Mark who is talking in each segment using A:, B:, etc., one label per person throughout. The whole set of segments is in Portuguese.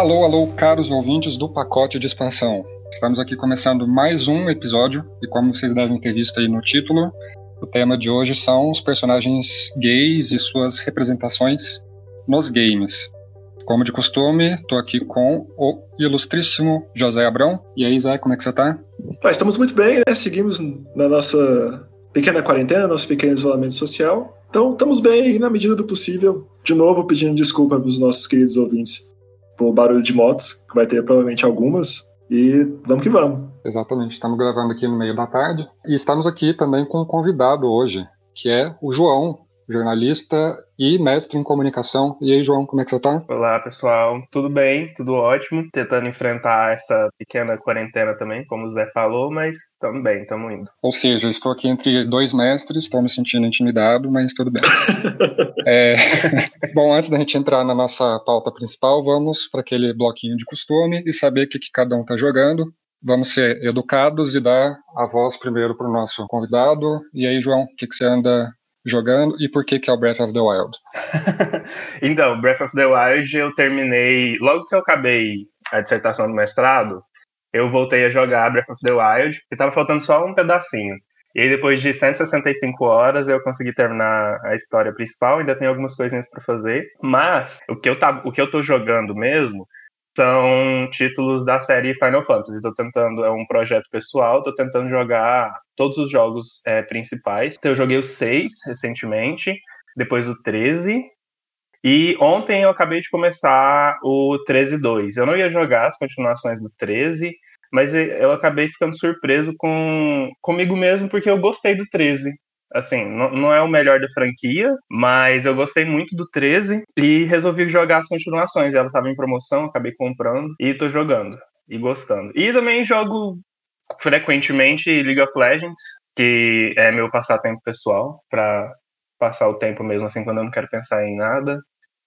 A: Alô, alô, caros ouvintes do pacote de expansão. Estamos aqui começando mais um episódio e como vocês devem ter visto aí no título, o tema de hoje são os personagens gays e suas representações nos games. Como de costume, estou aqui com o ilustríssimo José Abrão. E aí, Zé, como é que você está?
B: Ah, estamos muito bem, né? Seguimos na nossa pequena quarentena, nosso pequeno isolamento social. Então, estamos bem na medida do possível. De novo, pedindo desculpa para os nossos queridos ouvintes por barulho de motos, que vai ter provavelmente algumas. E vamos que vamos.
A: Exatamente, estamos gravando aqui no meio da tarde. E estamos aqui também com um convidado hoje, que é o João, jornalista e mestre em comunicação. E aí, João, como é que você tá?
C: Olá, pessoal. Tudo bem? Tudo ótimo. Tentando enfrentar essa pequena quarentena também, como o Zé falou, mas estamos bem, estamos indo.
A: Ou seja, estou aqui entre dois mestres, estou me sentindo intimidado, mas tudo bem. é... Bom, antes da gente entrar na nossa pauta principal, vamos para aquele bloquinho de costume e saber o que, que cada um está jogando. Vamos ser educados e dar a voz primeiro para o nosso convidado. E aí, João, o que, que você anda jogando e por que, que é o Breath of the Wild?
C: então, Breath of the Wild eu terminei. Logo que eu acabei a dissertação do mestrado, eu voltei a jogar Breath of the Wild, e tava faltando só um pedacinho. E aí, depois de 165 horas, eu consegui terminar a história principal. Ainda tem algumas coisinhas para fazer. Mas o que, eu tá, o que eu tô jogando mesmo são títulos da série Final Fantasy. Estou tentando, é um projeto pessoal, estou tentando jogar todos os jogos é, principais. Então, eu joguei o 6 recentemente, depois o 13. E ontem eu acabei de começar o 13-2. Eu não ia jogar as continuações do 13, mas eu acabei ficando surpreso com comigo mesmo porque eu gostei do 13 assim, não, é o melhor da franquia, mas eu gostei muito do 13 e resolvi jogar as continuações. Elas estavam em promoção, acabei comprando e tô jogando e gostando. E também jogo frequentemente League of Legends, que é meu passatempo pessoal, para passar o tempo mesmo assim quando eu não quero pensar em nada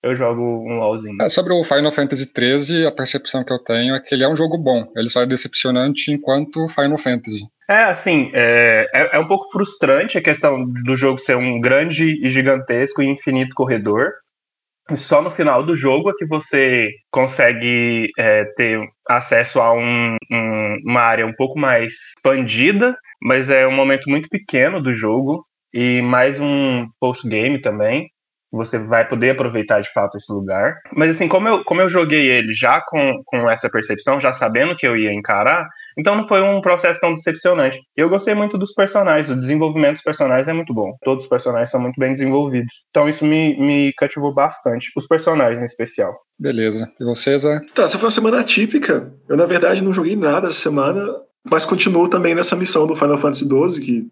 C: eu jogo um LoLzinho.
A: É, sobre o Final Fantasy XIII, a percepção que eu tenho é que ele é um jogo bom. Ele só é decepcionante enquanto Final Fantasy.
C: É, assim, é, é, é, um pouco frustrante a questão do jogo ser um grande e gigantesco e infinito corredor. E só no final do jogo é que você consegue é, ter acesso a um, um, uma área um pouco mais expandida, mas é um momento muito pequeno do jogo e mais um post-game também você vai poder aproveitar de fato esse lugar. Mas assim, como eu, como eu joguei ele já com, com essa percepção, já sabendo que eu ia encarar, então não foi um processo tão decepcionante. Eu gostei muito dos personagens, o desenvolvimento dos personagens é muito bom. Todos os personagens são muito bem desenvolvidos. Então isso me, me cativou bastante, os personagens em especial.
A: Beleza. E você, Zé?
B: Tá, essa foi uma semana atípica. Eu, na verdade, não joguei nada essa semana, mas continuo também nessa missão do Final Fantasy XII, que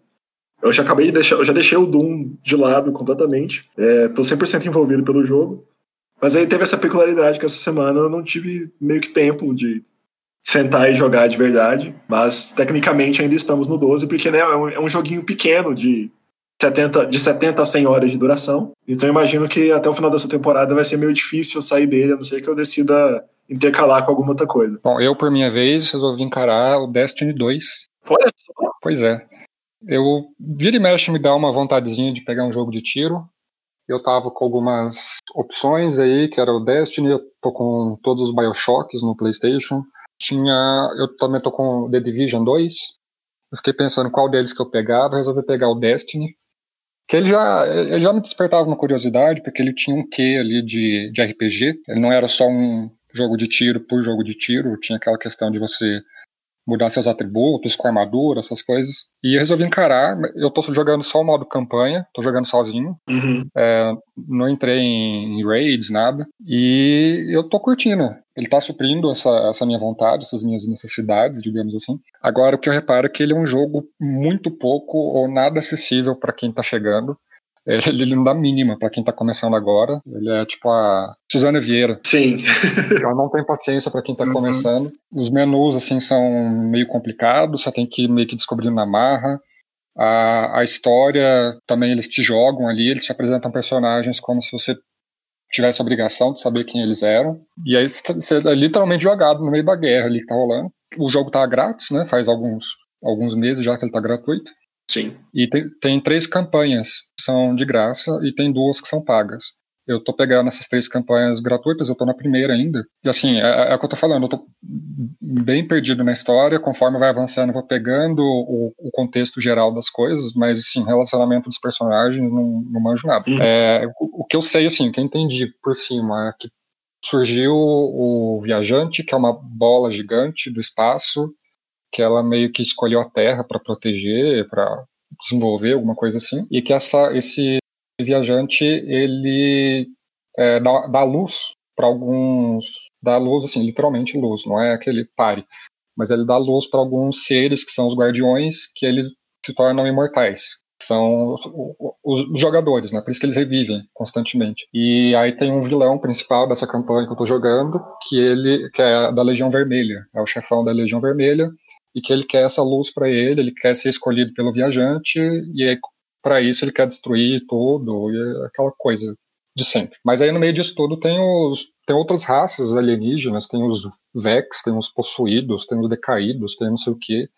B: eu já acabei de deixar, eu já deixei o Doom de lado completamente. É, tô 100% envolvido pelo jogo. Mas aí teve essa peculiaridade que essa semana eu não tive meio que tempo de sentar e jogar de verdade. Mas tecnicamente ainda estamos no 12, porque né, é, um, é um joguinho pequeno de 70, de 70 a 100 horas de duração. Então eu imagino que até o final dessa temporada vai ser meio difícil sair dele, a não ser que eu decida intercalar com alguma outra coisa.
A: Bom, eu por minha vez resolvi encarar o Destiny 2.
B: Olha só.
A: Pois é. Eu vira e mexe me dá uma vontadezinha de pegar um jogo de tiro. Eu tava com algumas opções aí, que era o Destiny, eu tô com todos os Bioshocks no PlayStation. Tinha, eu também tô com The Division 2. Eu fiquei pensando qual deles que eu pegava, resolvi pegar o Destiny. Que ele já, ele já me despertava uma curiosidade, porque ele tinha um quê ali de, de RPG. Ele não era só um jogo de tiro por jogo de tiro, tinha aquela questão de você mudar seus atributos, com armadura, essas coisas. E eu resolvi encarar. Eu tô jogando só o modo campanha, tô jogando sozinho.
B: Uhum.
A: É, não entrei em, raids, nada. E eu tô curtindo. Ele tá suprindo essa, essa minha vontade, essas minhas necessidades, digamos assim. Agora, o que eu reparo é que ele é um jogo muito pouco ou nada acessível para quem tá chegando. Ele, ele não dá mínima para quem tá começando agora. Ele é tipo a Suzana Vieira.
B: Sim.
A: Eu não tenho paciência para quem tá uhum. começando. Os menus, assim, são meio complicados, você tem que ir meio que descobrindo na marra. A, a história também eles te jogam ali, eles te apresentam personagens como se você tivesse a obrigação de saber quem eles eram. E aí você é literalmente jogado no meio da guerra ali que tá rolando. O jogo tá grátis, né? Faz alguns, alguns meses já que ele tá gratuito.
B: Sim.
A: E tem, tem três campanhas que são de graça e tem duas que são pagas. Eu tô pegando essas três campanhas gratuitas, eu tô na primeira ainda. E assim, é, é o que eu tô falando, eu tô bem perdido na história, conforme vai avançando, eu vou pegando o, o contexto geral das coisas, mas assim, relacionamento dos personagens, não, não manjo nada. Uhum. É, o, o, que eu sei, assim, que eu entendi por cima é que surgiu o Viajante, que é uma bola gigante do espaço, que ela meio que escolheu a Terra para proteger, para desenvolver alguma coisa assim, e que essa, esse viajante ele é, dá, dá luz para alguns, dá luz assim, literalmente luz, não é aquele pare, mas ele dá luz para alguns seres que são os guardiões que eles se tornam imortais. São os jogadores, né? Por isso que eles revivem constantemente. E aí tem um vilão principal dessa campanha que eu tô jogando, que ele que é da Legião Vermelha, é o chefão da Legião Vermelha, e que ele quer essa luz para ele, ele quer ser escolhido pelo viajante, e para isso ele quer destruir tudo, e é aquela coisa de sempre. Mas aí no meio disso tudo tem os tem outras raças alienígenas, tem os Vex, tem os possuídos, tem os decaídos, tem não sei o que,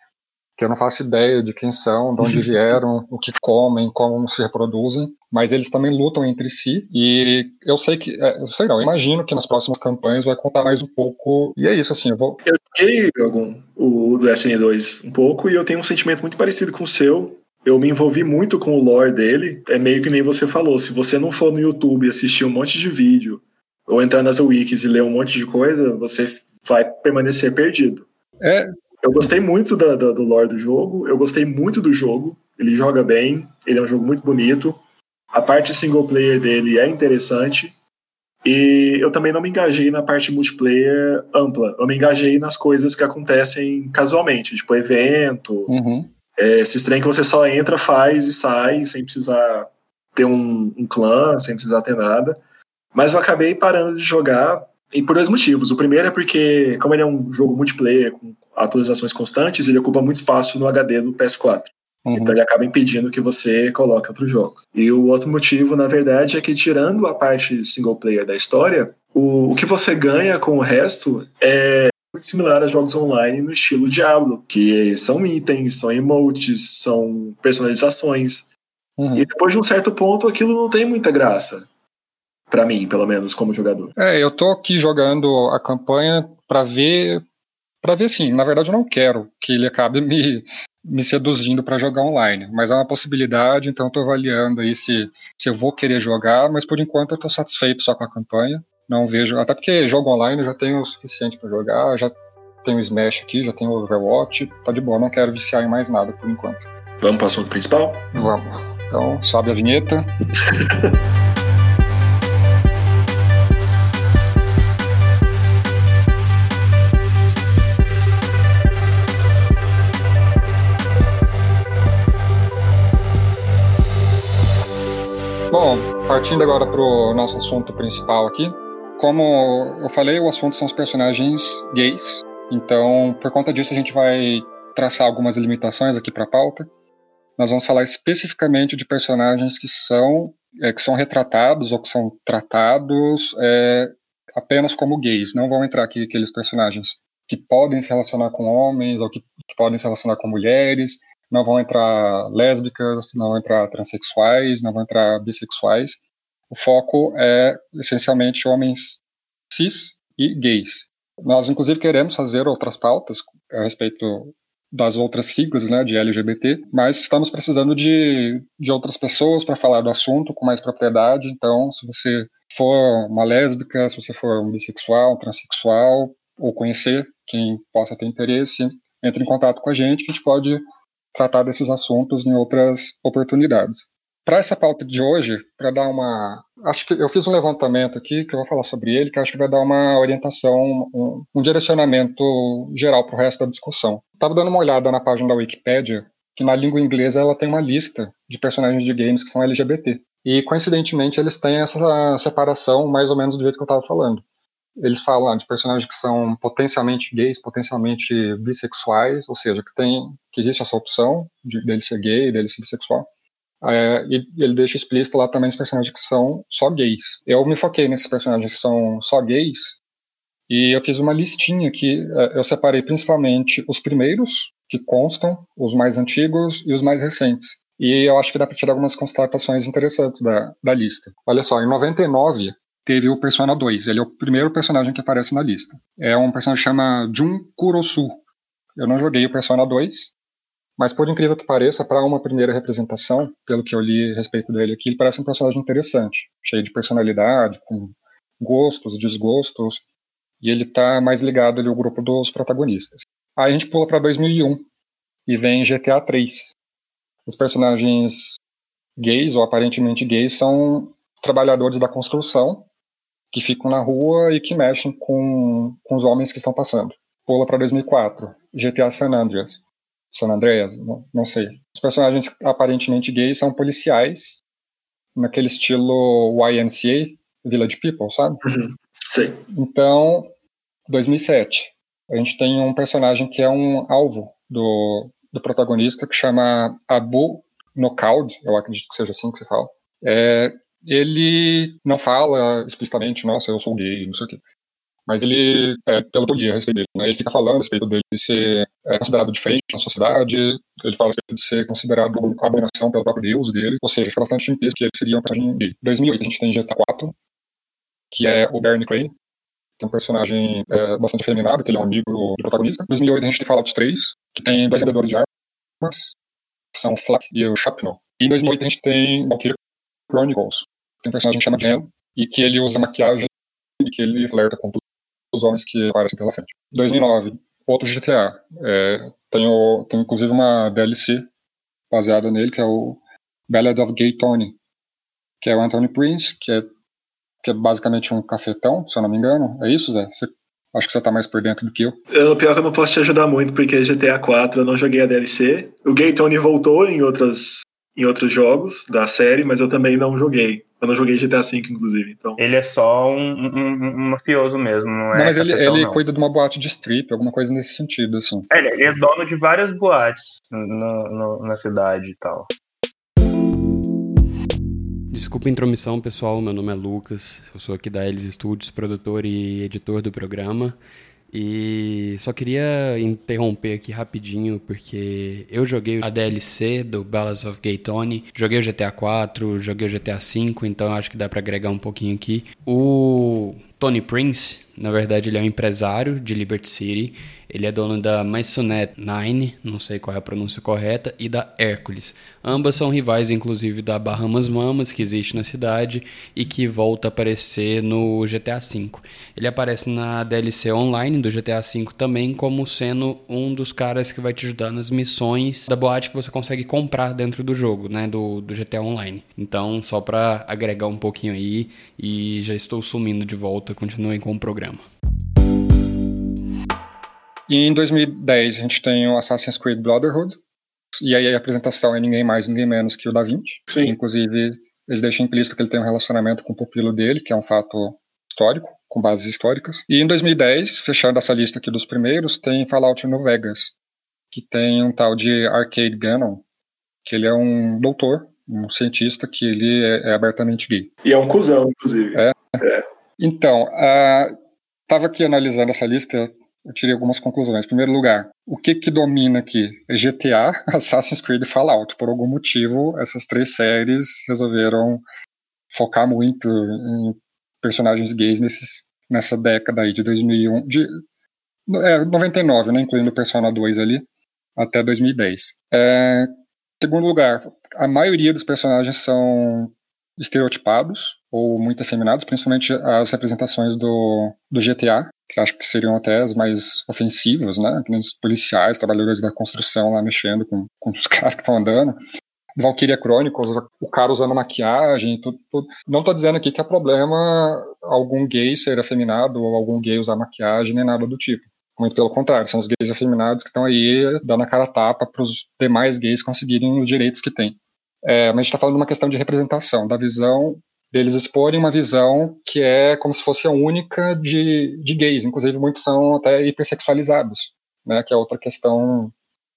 A: que eu não faço ideia de quem são, de onde vieram, o que comem, como se reproduzem, mas eles também lutam entre si e eu sei que, é, eu sei não, eu imagino que nas próximas campanhas vai contar mais um pouco e é isso assim, eu vou...
B: Eu joguei algum, o do SN2 um pouco e eu tenho um sentimento muito parecido com o seu, eu me envolvi muito com o lore dele. É meio que nem você falou. Se você não for no YouTube assistir um monte de vídeo, ou entrar nas wikis e ler um monte de coisa, você vai permanecer perdido.
A: É.
B: Eu gostei muito da, da, do lore do jogo. Eu gostei muito do jogo. Ele joga bem. Ele é um jogo muito bonito. A parte single player dele é interessante. E eu também não me engajei na parte multiplayer ampla. Eu me engajei nas coisas que acontecem casualmente, tipo evento,
A: uhum.
B: É, esses trem que você só entra, faz e sai, sem precisar ter um, um clã, sem precisar ter nada. Mas eu acabei parando de jogar e por dois motivos. O primeiro é porque, como ele é um jogo multiplayer com atualizações constantes, ele ocupa muito espaço no HD do PS4. Uhum. Então ele acaba impedindo que você coloque outros jogos. E o outro motivo, na verdade, é que tirando a parte single player da história, o, o que você ganha com o resto é muito similar a jogos online no estilo Diablo, que são itens, são emotes, são personalizações. Uhum. E depois de um certo ponto, aquilo não tem muita graça. para mim, pelo menos, como jogador.
A: É, eu tô aqui jogando a campanha para ver. Para ver sim, na verdade eu não quero que ele acabe me, me seduzindo para jogar online, mas é uma possibilidade, então estou avaliando aí se, se eu vou querer jogar, mas por enquanto eu estou satisfeito só com a campanha. Não vejo. Até porque jogo online eu já tenho o suficiente para jogar, já tenho Smash aqui, já tenho Overwatch, tá de boa, não quero viciar em mais nada por enquanto.
B: Vamos para o assunto principal?
A: Vamos. Então, sobe a vinheta. partindo agora para o nosso assunto principal aqui, como eu falei, o assunto são os personagens gays. Então, por conta disso, a gente vai traçar algumas limitações aqui para a pauta. Nós vamos falar especificamente de personagens que são é, que são retratados ou que são tratados é, apenas como gays. Não vão entrar aqui aqueles personagens que podem se relacionar com homens ou que, que podem se relacionar com mulheres. Não vão entrar lésbicas, não vão entrar transexuais, não vão entrar bissexuais o foco é essencialmente homens cis e gays. Nós, inclusive, queremos fazer outras pautas a respeito das outras siglas né, de LGBT, mas estamos precisando de, de outras pessoas para falar do assunto com mais propriedade. Então, se você for uma lésbica, se você for um bissexual, um transexual, ou conhecer quem possa ter interesse, entre em contato com a gente, a gente pode tratar desses assuntos em outras oportunidades. Para essa pauta de hoje, para dar uma. Acho que eu fiz um levantamento aqui, que eu vou falar sobre ele, que acho que vai dar uma orientação, um, um direcionamento geral para o resto da discussão. Estava dando uma olhada na página da Wikipedia, que na língua inglesa ela tem uma lista de personagens de games que são LGBT. E coincidentemente eles têm essa separação mais ou menos do jeito que eu estava falando. Eles falam de personagens que são potencialmente gays, potencialmente bissexuais, ou seja, que tem que existe essa opção de dele ser gay, dele ser bissexual é, e ele deixa explícito lá também os personagens que são só gays. Eu me foquei nesses personagens que são só gays e eu fiz uma listinha que é, eu separei principalmente os primeiros que constam, os mais antigos e os mais recentes. E eu acho que dá para tirar algumas constatações interessantes da, da lista. Olha só, em 99 teve o Persona 2. Ele é o primeiro personagem que aparece na lista. É um personagem que chama Jun Kurosu. Eu não joguei o Persona 2, mas por incrível que pareça, para uma primeira representação, pelo que eu li a respeito dele aqui, ele parece um personagem interessante, cheio de personalidade, com gostos, desgostos, e ele está mais ligado ali ao grupo dos protagonistas. Aí a gente pula para 2001 e vem GTA 3. Os personagens gays, ou aparentemente gays, são trabalhadores da construção que ficam na rua e que mexem com, com os homens que estão passando. Pula para 2004, GTA San Andreas. San Andreas, não, não sei. Os personagens aparentemente gays são policiais, naquele estilo YNCA, Village People, sabe?
B: Uhum. Sim.
A: Então, 2007, a gente tem um personagem que é um alvo do, do protagonista, que chama Abu Nokaud, eu acredito que seja assim que se fala. É, ele não fala explicitamente, nossa, eu sou gay, não sei o quê. Mas ele é teoria a respeito dele. Né? Ele fica falando a respeito dele ser é, considerado diferente na sociedade, ele fala a respeito de ser considerado abominação pelo próprio Deus dele, ou seja, fica bastante implícito que ele seria um personagem gay. Em 2008 a gente tem GTA 4, que é o Bernie Crane, que é um personagem é, bastante afeminado, que ele é um amigo do protagonista. Em 2008 a gente tem Fallout 3, que tem dois vendedores de armas, que são o Flak e o Chapno. E em 2008 a gente tem Valkyria Chronicles, tem um personagem que chama Jen, e que ele usa maquiagem e que ele flerta com os homens que aparecem pela frente. 2009, outro GTA. É, tem, o, tem inclusive uma DLC baseada nele, que é o Ballad of Gay Tony, que é o Anthony Prince, que é, que é basicamente um cafetão, se eu não me engano. É isso, Zé? Você, acho que você tá mais por dentro do que eu.
B: eu. Pior que eu não posso te ajudar muito, porque GTA 4 eu não joguei a DLC. O Gay Tony voltou em outras em outros jogos da série, mas eu também não joguei. Eu não joguei GTA V, inclusive. Então.
C: Ele é só um, um, um mafioso mesmo, não é?
A: Não, mas ele, ele não. cuida de uma boate de strip, alguma coisa nesse sentido, assim.
C: É, ele é dono de várias boates no, no, na cidade e tal.
D: Desculpa a intromissão, pessoal. Meu nome é Lucas. Eu sou aqui da Elis Studios, produtor e editor do programa. E só queria interromper aqui rapidinho, porque eu joguei a DLC do Ballads of Gay Tony, joguei o GTA 4, joguei o GTA 5, então acho que dá para agregar um pouquinho aqui. O Tony Prince, na verdade, ele é um empresário de Liberty City ele é dono da Maisonette Nine, não sei qual é a pronúncia correta, e da Hércules. Ambas são rivais, inclusive, da Bahamas Mamas, que existe na cidade e que volta a aparecer no GTA V. Ele aparece na DLC online do GTA V também, como sendo um dos caras que vai te ajudar nas missões da boate que você consegue comprar dentro do jogo, né, do, do GTA Online. Então, só para agregar um pouquinho aí, e já estou sumindo de volta, continuem com o programa.
A: E em 2010 a gente tem o Assassin's Creed Brotherhood, e aí a apresentação é ninguém mais, ninguém menos que o Da Vinci.
B: Sim.
A: Inclusive, eles deixam implícito que ele tem um relacionamento com o pupilo dele, que é um fato histórico, com bases históricas. E em 2010, fechando essa lista aqui dos primeiros, tem Fallout no Vegas, que tem um tal de Arcade Gannon, que ele é um doutor, um cientista que ele é, é abertamente gay.
B: E é um cuzão, inclusive.
A: É. é. Então, uh, tava aqui analisando essa lista eu tirei algumas conclusões. Em primeiro lugar, o que que domina aqui? É GTA, Assassin's Creed e Fallout. Por algum motivo, essas três séries resolveram focar muito em personagens gays nesses, nessa década aí de 2001, de é, 99, né, incluindo o Persona 2 ali, até 2010. É, segundo lugar, a maioria dos personagens são estereotipados ou muito afeminados, principalmente as representações do, do GTA, que acho que seriam até as mais ofensivas, né? Os policiais, trabalhadores da construção lá mexendo com, com os caras que estão andando. Valkyria Chronicles, o cara usando maquiagem, tudo, tudo. Não estou dizendo aqui que é problema algum gay ser afeminado ou algum gay usar maquiagem, nem nada do tipo. Muito pelo contrário, são os gays afeminados que estão aí dando a cara tapa para os demais gays conseguirem os direitos que têm. É, mas a gente está falando de uma questão de representação, da visão deles exporem uma visão que é como se fosse a única de, de gays. Inclusive, muitos são até hipersexualizados, né, que é outra questão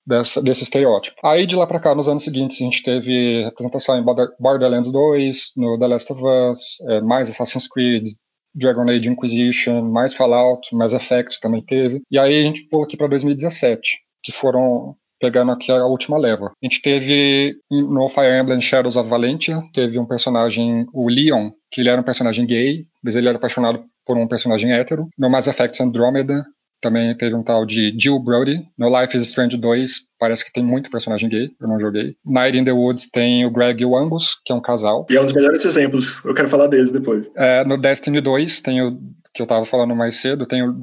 A: dessa, desse estereótipo. Aí, de lá para cá, nos anos seguintes, a gente teve representação em Borderlands 2, no The Last of Us, é, mais Assassin's Creed, Dragon Age Inquisition, mais Fallout, Mass Effect também teve. E aí a gente pula aqui para 2017, que foram pegando aqui a última leva. A gente teve no Fire Emblem Shadows of Valentia, teve um personagem, o Leon, que ele era um personagem gay, mas ele era apaixonado por um personagem hétero. No Mass Effect Andromeda, também teve um tal de Jill Brody. No Life is Strange 2, parece que tem muito personagem gay, eu não joguei. Night in the Woods tem o Greg e o Angus, que é um casal.
B: E é um dos melhores exemplos, eu quero falar deles depois.
A: É, no Destiny 2 tem o que eu tava falando mais cedo, tem o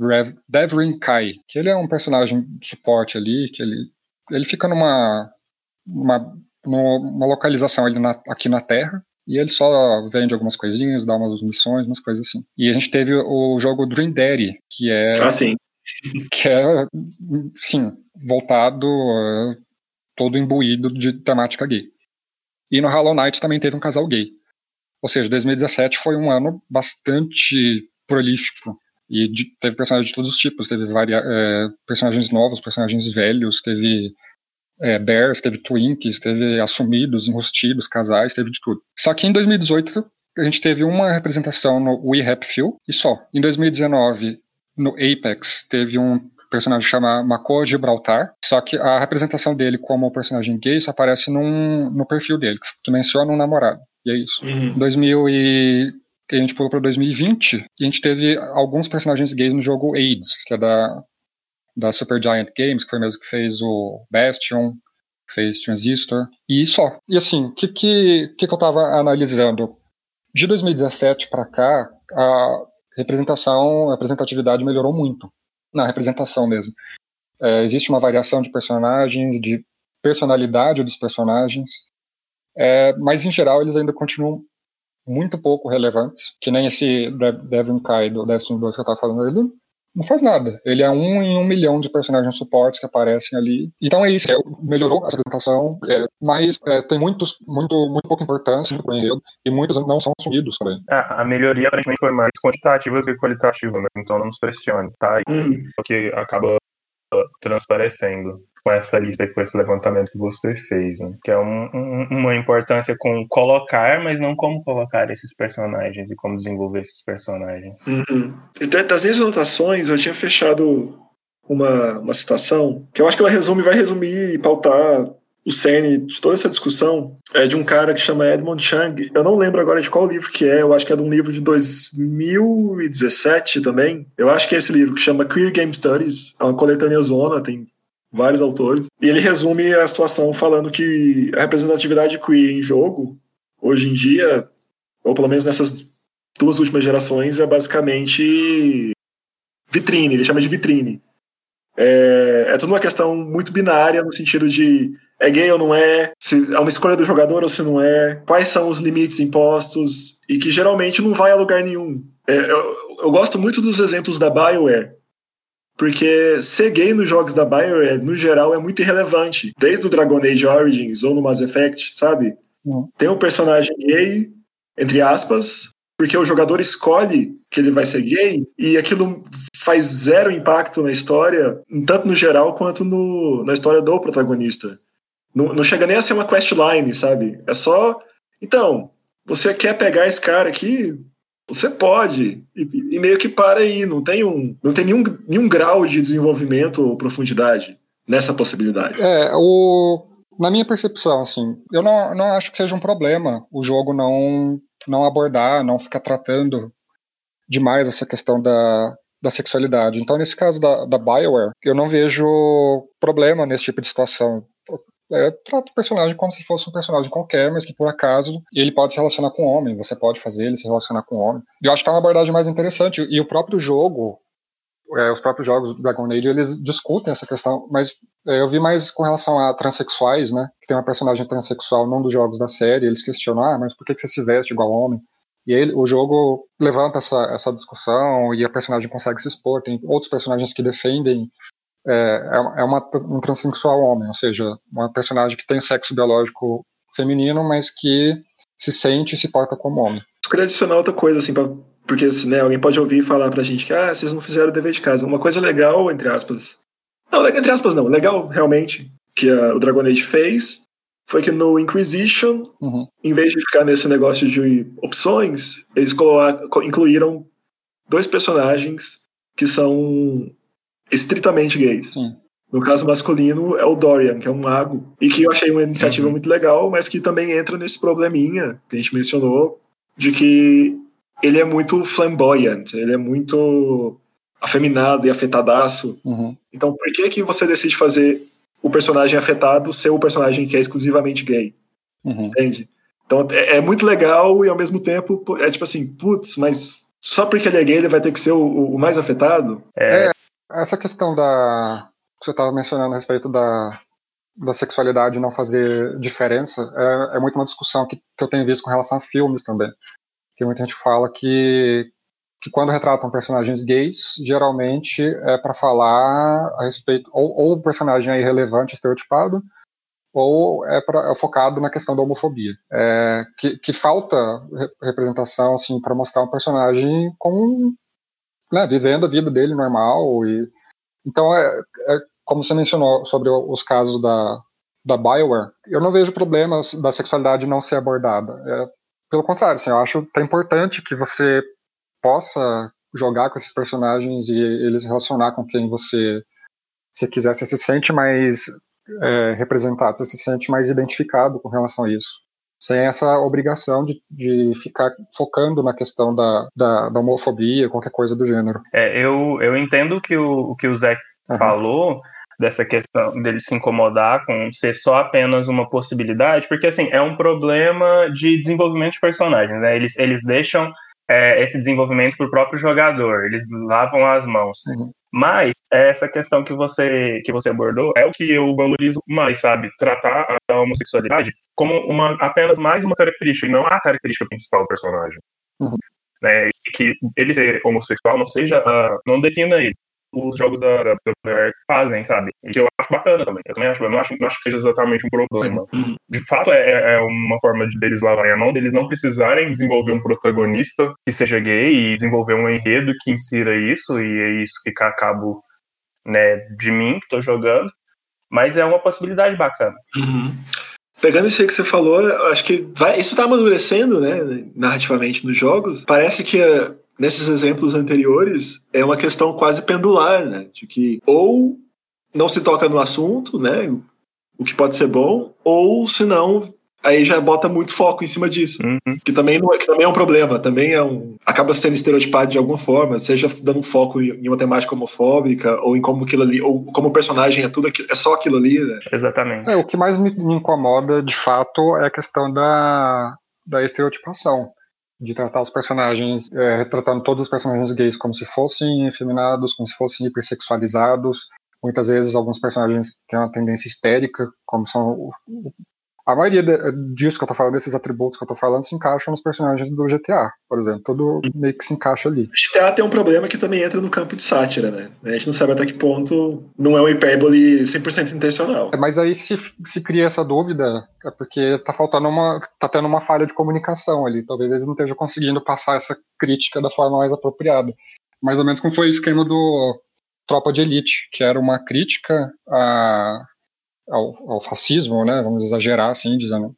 A: Devrin Kai, que ele é um personagem de suporte ali, que ele, ele fica numa, uma, numa localização ali na, aqui na Terra, e ele só vende algumas coisinhas, dá umas missões, umas coisas assim. E a gente teve o jogo Dream Daddy, que é.
B: Ah, sim.
A: Que é, sim, voltado uh, todo imbuído de temática gay. E no Hollow Knight também teve um casal gay. Ou seja, 2017 foi um ano bastante prolífico. E de, teve personagens de todos os tipos. Teve varia, é, personagens novos, personagens velhos, teve é, bears, teve twinkies, teve assumidos, enrostidos, casais, teve de tudo. Só que em 2018 a gente teve uma representação no We Happy Few e só. Em 2019, no Apex, teve um personagem chamado Mako Gibraltar, só que a representação dele como personagem gay só aparece num, no perfil dele, que menciona um namorado. E é isso. Uhum. Em 2000 e a gente pulou para 2020 e a gente teve alguns personagens gays no jogo AIDS, que é da, da Supergiant Games, que foi mesmo que fez o Bastion, fez Transistor, e só. E assim, o que, que, que, eu estava analisando? De 2017 para cá, a representação, a representatividade melhorou muito. Na representação mesmo. É, existe uma variação de personagens, de personalidade dos personagens, é, mas em geral eles ainda continuam muito pouco relevantes, que nem esse Devin Kai do Destiny 2 que eu tava falando, ele não faz nada. Ele é um em um milhão de personagens suportes que aparecem ali. Então é isso, é, melhorou a apresentação, é, mas é, tem muitos, muito, muito pouca importância muito enredo, e muitos não são assumidos também.
C: É, a melhoria aparentemente foi mais quantitativa do que qualitativa, né? então não nos pressione, tá? Hum. O que acaba transparecendo com essa lista, com esse levantamento que você fez, né? que é um, um, uma importância com colocar, mas não como colocar esses personagens e como desenvolver esses personagens.
B: Uhum. Das minhas anotações, eu tinha fechado uma, uma citação que eu acho que ela resume, vai resumir e pautar o cerne de toda essa discussão é de um cara que chama Edmund Chang. Eu não lembro agora de qual livro que é, eu acho que é de um livro de 2017 também. Eu acho que é esse livro que chama Queer Game Studies. É uma coletânea zona, tem vários autores. E ele resume a situação falando que a representatividade queer em jogo, hoje em dia, ou pelo menos nessas duas últimas gerações, é basicamente vitrine, ele chama de vitrine. É, é tudo uma questão muito binária no sentido de é gay ou não é, se é uma escolha do jogador ou se não é, quais são os limites impostos, e que geralmente não vai a lugar nenhum. É, eu, eu gosto muito dos exemplos da BioWare, porque ser gay nos jogos da BioWare, no geral, é muito irrelevante. Desde o Dragon Age Origins ou no Mass Effect, sabe? Uhum. Tem um personagem gay, entre aspas, porque o jogador escolhe que ele vai ser gay e aquilo faz zero impacto na história, tanto no geral quanto no, na história do protagonista. Não, não chega nem a ser uma questline, sabe? É só. Então, você quer pegar esse cara aqui? Você pode, e, e, meio que para aí, não tem, um, não tem nenhum, nenhum grau de desenvolvimento ou profundidade nessa possibilidade.
A: É, o, na minha percepção, assim, eu não, não acho que seja um problema o jogo não, não abordar, não ficar tratando demais essa questão da, da sexualidade. Então, nesse caso da, da Bioware, eu não vejo problema nesse tipo de situação é, trata o personagem como se fosse um personagem qualquer, mas que por acaso ele pode se relacionar com homem, você pode fazer ele se relacionar com homem. E eu acho que tá uma abordagem mais interessante. E o próprio jogo, é, os próprios jogos do Dragon Age, eles discutem essa questão, mas é, eu vi mais com relação a transexuais, né? Que tem uma personagem transexual num dos jogos da série, eles questionam, ah, mas por que, que você se veste igual homem? E aí o jogo levanta essa, essa discussão e a personagem consegue se expor. Tem outros personagens que defendem é, é, é uma, um transexual homem, ou seja, uma personagem que tem sexo biológico feminino, mas que se sente e se porta como homem.
B: Eu queria adicionar outra coisa, assim, pra, porque né, alguém pode ouvir e falar pra gente que ah, vocês não fizeram o dever de casa. Uma coisa legal, entre aspas. Não, entre aspas não, legal realmente, que a, o Dragon Age fez, foi que no Inquisition, uhum. em vez de ficar nesse negócio de opções, eles incluíram dois personagens que são estritamente gays. Sim. No caso masculino é o Dorian, que é um mago, e que eu achei uma iniciativa uhum. muito legal, mas que também entra nesse probleminha que a gente mencionou, de que ele é muito flamboyant, ele é muito afeminado e afetadaço. Uhum. Então, por que que você decide fazer o personagem afetado ser o personagem que é exclusivamente gay? Uhum. Entende? Então, é, é, muito legal e ao mesmo tempo é tipo assim, putz, mas só porque ele é gay ele vai ter que ser o, o mais afetado?
A: É. essa questão da que você estava mencionando a respeito da, da sexualidade não fazer diferença é, é muito uma discussão que, que eu tenho visto com relação a filmes também. Que muita gente fala que que quando retratam personagens gays, geralmente é para falar a respeito, ou, ou, o personagem é irrelevante, estereotipado, ou é, pra, é focado na questão da homofobia. É, que, que, falta representação assim, para mostrar um personagem com, né, vivendo a vida dele normal. E, então, é, é, como você mencionou sobre os casos da, da Bioware, eu não vejo problemas da sexualidade não ser abordada. É, pelo contrário, assim, eu acho que é importante que você possa jogar com esses personagens e eles relacionar com quem você, se quiser, você se sente mais é, representado, você se sente mais identificado com relação a isso. Sem essa obrigação de, de ficar focando na questão da, da, da homofobia, qualquer coisa do gênero.
C: É, eu, eu entendo que o, o que o Zé uhum. falou, dessa questão dele se incomodar com ser só apenas uma possibilidade, porque assim, é um problema de desenvolvimento de personagens, né? Eles, eles deixam é, esse desenvolvimento para o próprio jogador, eles lavam as mãos. Uhum. Mas essa questão que você que você abordou é o que eu valorizo mais, sabe? Tratar a homossexualidade como uma apenas mais uma característica e não a característica principal do personagem. Uhum. Né? Que ele ser homossexual não seja, uh, não defina ele os jogos da, da, da fazem, sabe? Que eu acho bacana também. Eu também acho, eu não acho, não acho que seja exatamente um problema. De fato, é, é uma forma de deles lavarem a mão, deles não precisarem desenvolver um protagonista que seja gay e desenvolver um enredo que insira isso, e é isso que a cabo né, de mim que tô jogando. Mas é uma possibilidade bacana.
B: Uhum. Pegando isso aí que você falou, acho que vai, isso tá amadurecendo, né, narrativamente nos jogos. Parece que nesses exemplos anteriores, é uma questão quase pendular, né? De que ou não se toca no assunto, né? O que pode ser bom, ou se não, aí já bota muito foco em cima disso. Uhum. Que, também não é, que também é um problema, também é um. acaba sendo estereotipado de alguma forma, seja dando foco em uma temática homofóbica, ou em como aquilo ali, ou como o personagem é tudo aquilo, é só aquilo ali, né?
C: Exatamente.
A: É, o que mais me, me incomoda, de fato, é a questão da, da estereotipação de tratar os personagens, é, retratando todos os personagens gays como se fossem efeminados, como se fossem hipersexualizados. Muitas vezes alguns personagens têm uma tendência histérica, como são a maioria disso que eu tô falando, desses atributos que eu tô falando, se encaixam nos personagens do GTA, por exemplo. Tudo meio que se encaixa ali.
B: GTA tem um problema que também entra no campo de sátira, né? A gente não sabe até que ponto não é uma hipérbole 100% intencional.
A: É, mas aí se, se cria essa dúvida, é porque tá faltando uma. tá tendo uma falha de comunicação ali. Talvez eles não estejam conseguindo passar essa crítica da forma mais apropriada. Mais ou menos como foi o esquema do Tropa de Elite, que era uma crítica a ao, ao fascismo, né, vamos exagerar assim, dizendo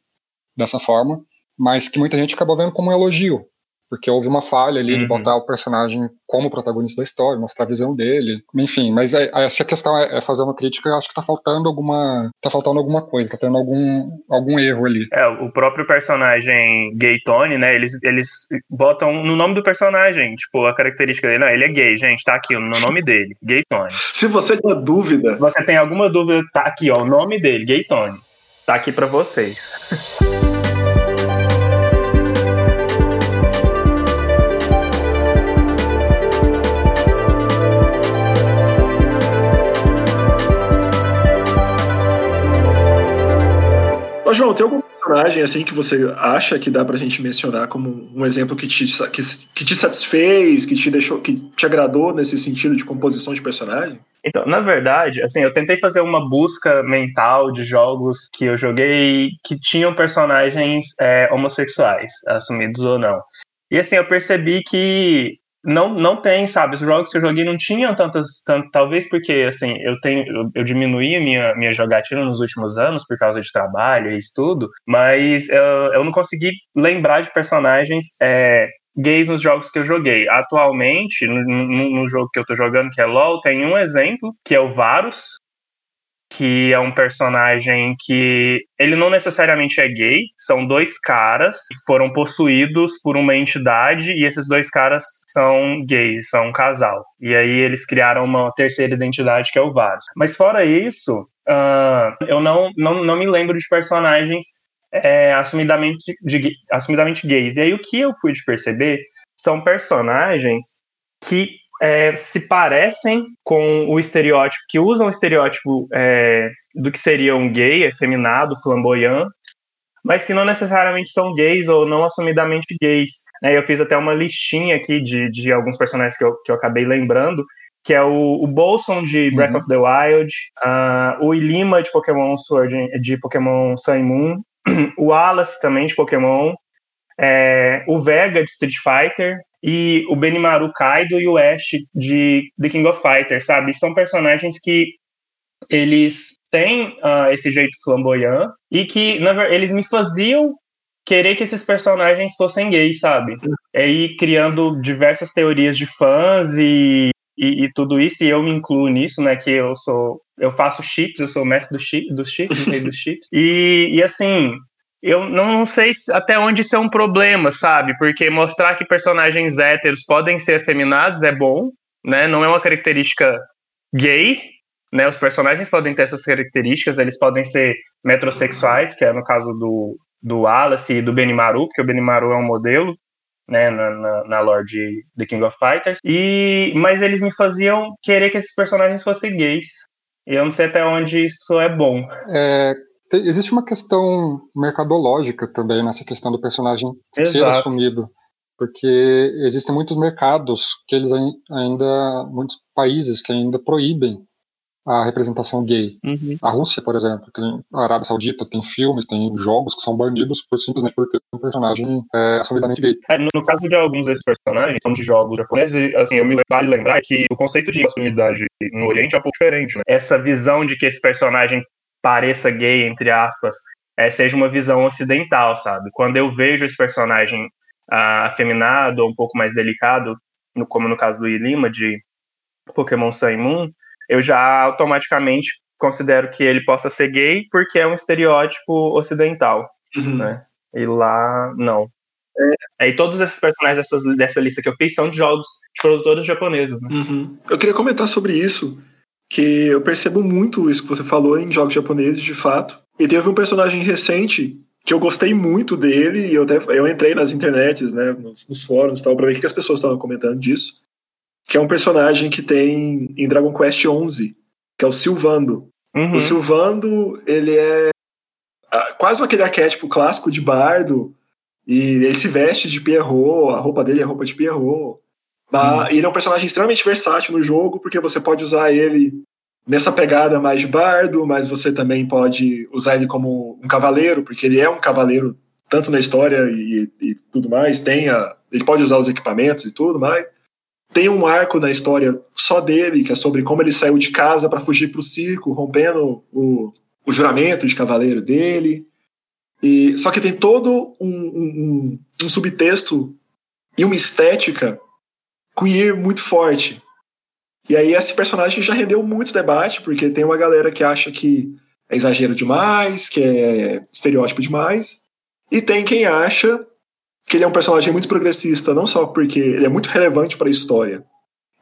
A: dessa forma, mas que muita gente acabou vendo como um elogio, porque houve uma falha ali uhum. de botar o personagem como protagonista da história, mostrar a visão dele, enfim, mas é, é, essa questão é, é, fazer uma crítica, eu acho que tá faltando alguma, tá faltando alguma coisa, tá tendo algum, algum erro ali.
C: É, o próprio personagem gay Tony, né, eles, eles botam no nome do personagem, tipo, a característica dele, não, ele é gay, gente, tá aqui no nome dele, gay Tony.
B: Se você tem uma dúvida...
C: Você tem alguma dúvida, tá aqui, ó, o nome dele, gay Tony, tá aqui para vocês.
B: Ô, João, tem algum personagem assim que você acha que dá pra gente mencionar como um exemplo que te, que, que te satisfez, que te deixou, que te agradou nesse sentido de composição de personagem?
C: Então, na verdade, assim, eu tentei fazer uma busca mental de jogos que eu joguei que tinham personagens é, homossexuais, assumidos ou não. E assim, eu percebi que não, não tem, sabe? Os jogos que eu joguei não tinham tantas. Tant, talvez porque, assim, eu tenho. Eu, eu diminuí a minha, minha jogatina nos últimos anos por causa de trabalho e estudo, mas eu, eu não consegui lembrar de personagens é, gays nos jogos que eu joguei. Atualmente, no, no, no, jogo que eu tô jogando, que é LoL, tem um exemplo, que é o Varus, que é um personagem que ele não necessariamente é gay, são dois caras que foram possuídos por uma entidade e esses dois caras são gays, são um casal. E aí eles criaram uma terceira identidade que é o Varus. Mas fora isso, uh, eu não, não, não me lembro de personagens é, assumidamente, de, assumidamente gays. E aí o que eu pude perceber são personagens que é, se parecem com o estereótipo, que usam o estereótipo é, do que seria um gay, efeminado, flamboyant, mas que não necessariamente são gays ou não assumidamente gays. É, eu fiz até uma listinha aqui de, de alguns personagens que eu, que eu acabei lembrando, que é o, o Bolson de Breath uhum. of the Wild, uh, o Ilima de Pokémon Sword, de Pokémon Sun Moon, o Wallace também de Pokémon, é, o Vega de Street Fighter, e o Benimaru Kaido e o Ash de The King of Fighters, sabe? São personagens que eles têm uh, esse jeito flamboyant e que na, eles me faziam querer que esses personagens fossem gays, sabe? E aí criando diversas teorias de fãs e, e, e, tudo isso, e eu me incluo nisso, né? Que eu sou. Eu faço chips, eu sou mestre do chip, dos chips, rei dos chips. E, e assim, eu não sei até onde isso é um problema, sabe? Porque mostrar que personagens héteros podem ser afeminados é bom, né? Não é uma característica gay, né? Os personagens podem ter essas características, eles podem ser metrosexuais, que é no caso do, do Wallace e do Benimaru, porque o Benimaru é um modelo, né, na, na, na lore de The King of Fighters. E, mas eles me faziam querer que esses personagens fossem gays. E eu não sei até onde isso é bom.
A: É, existe uma questão mercadológica também nessa questão do personagem Exato. ser assumido. Porque existem muitos mercados que eles ainda, muitos países que ainda proíbem a representação gay. Uhum. A Rússia, por exemplo, tem a Arábia Saudita, tem filmes, tem jogos que são banidos por simplesmente por ter um personagem é, assumidamente gay.
C: É, no caso de alguns desses personagens, são de jogos japoneses, assim, eu me vale lembrar que o conceito de assumidade no Oriente é um pouco diferente. Né? Essa visão de que esse personagem pareça gay, entre aspas, é, seja uma visão ocidental, sabe? Quando eu vejo esse personagem ah, afeminado ou um pouco mais delicado, no, como no caso do Ilima, de Pokémon Sun e Moon, eu já automaticamente considero que ele possa ser gay porque é um estereótipo ocidental, uhum. né? E lá, não. É, e todos esses personagens dessas, dessa lista que eu fiz são de jogos de produtores japoneses, né?
B: Uhum. Eu queria comentar sobre isso, que eu percebo muito isso que você falou em jogos japoneses, de fato. E teve um personagem recente que eu gostei muito dele, e eu, até, eu entrei nas internets, né, nos, nos fóruns e tal, pra ver o que as pessoas estavam comentando disso. Que é um personagem que tem em Dragon Quest XI, que é o Silvando. Uhum. O Silvando, ele é quase aquele arquétipo clássico de bardo, e ele se veste de Pierrot, a roupa dele é roupa de Pierrot. Tá? Ele é um personagem extremamente versátil no jogo, porque você pode usar ele nessa pegada mais de bardo, mas você também pode usar ele como um cavaleiro, porque ele é um cavaleiro tanto na história e, e tudo mais. Tem a, ele pode usar os equipamentos e tudo mais. Tem um arco na história só dele, que é sobre como ele saiu de casa para fugir para o circo, rompendo o, o juramento de cavaleiro dele. E, só que tem todo um, um, um subtexto e uma estética queer muito forte. E aí esse personagem já rendeu muitos debates, porque tem uma galera que acha que é exagero demais, que é estereótipo demais, e tem quem acha que ele é um personagem muito progressista, não só porque ele é muito relevante para a história,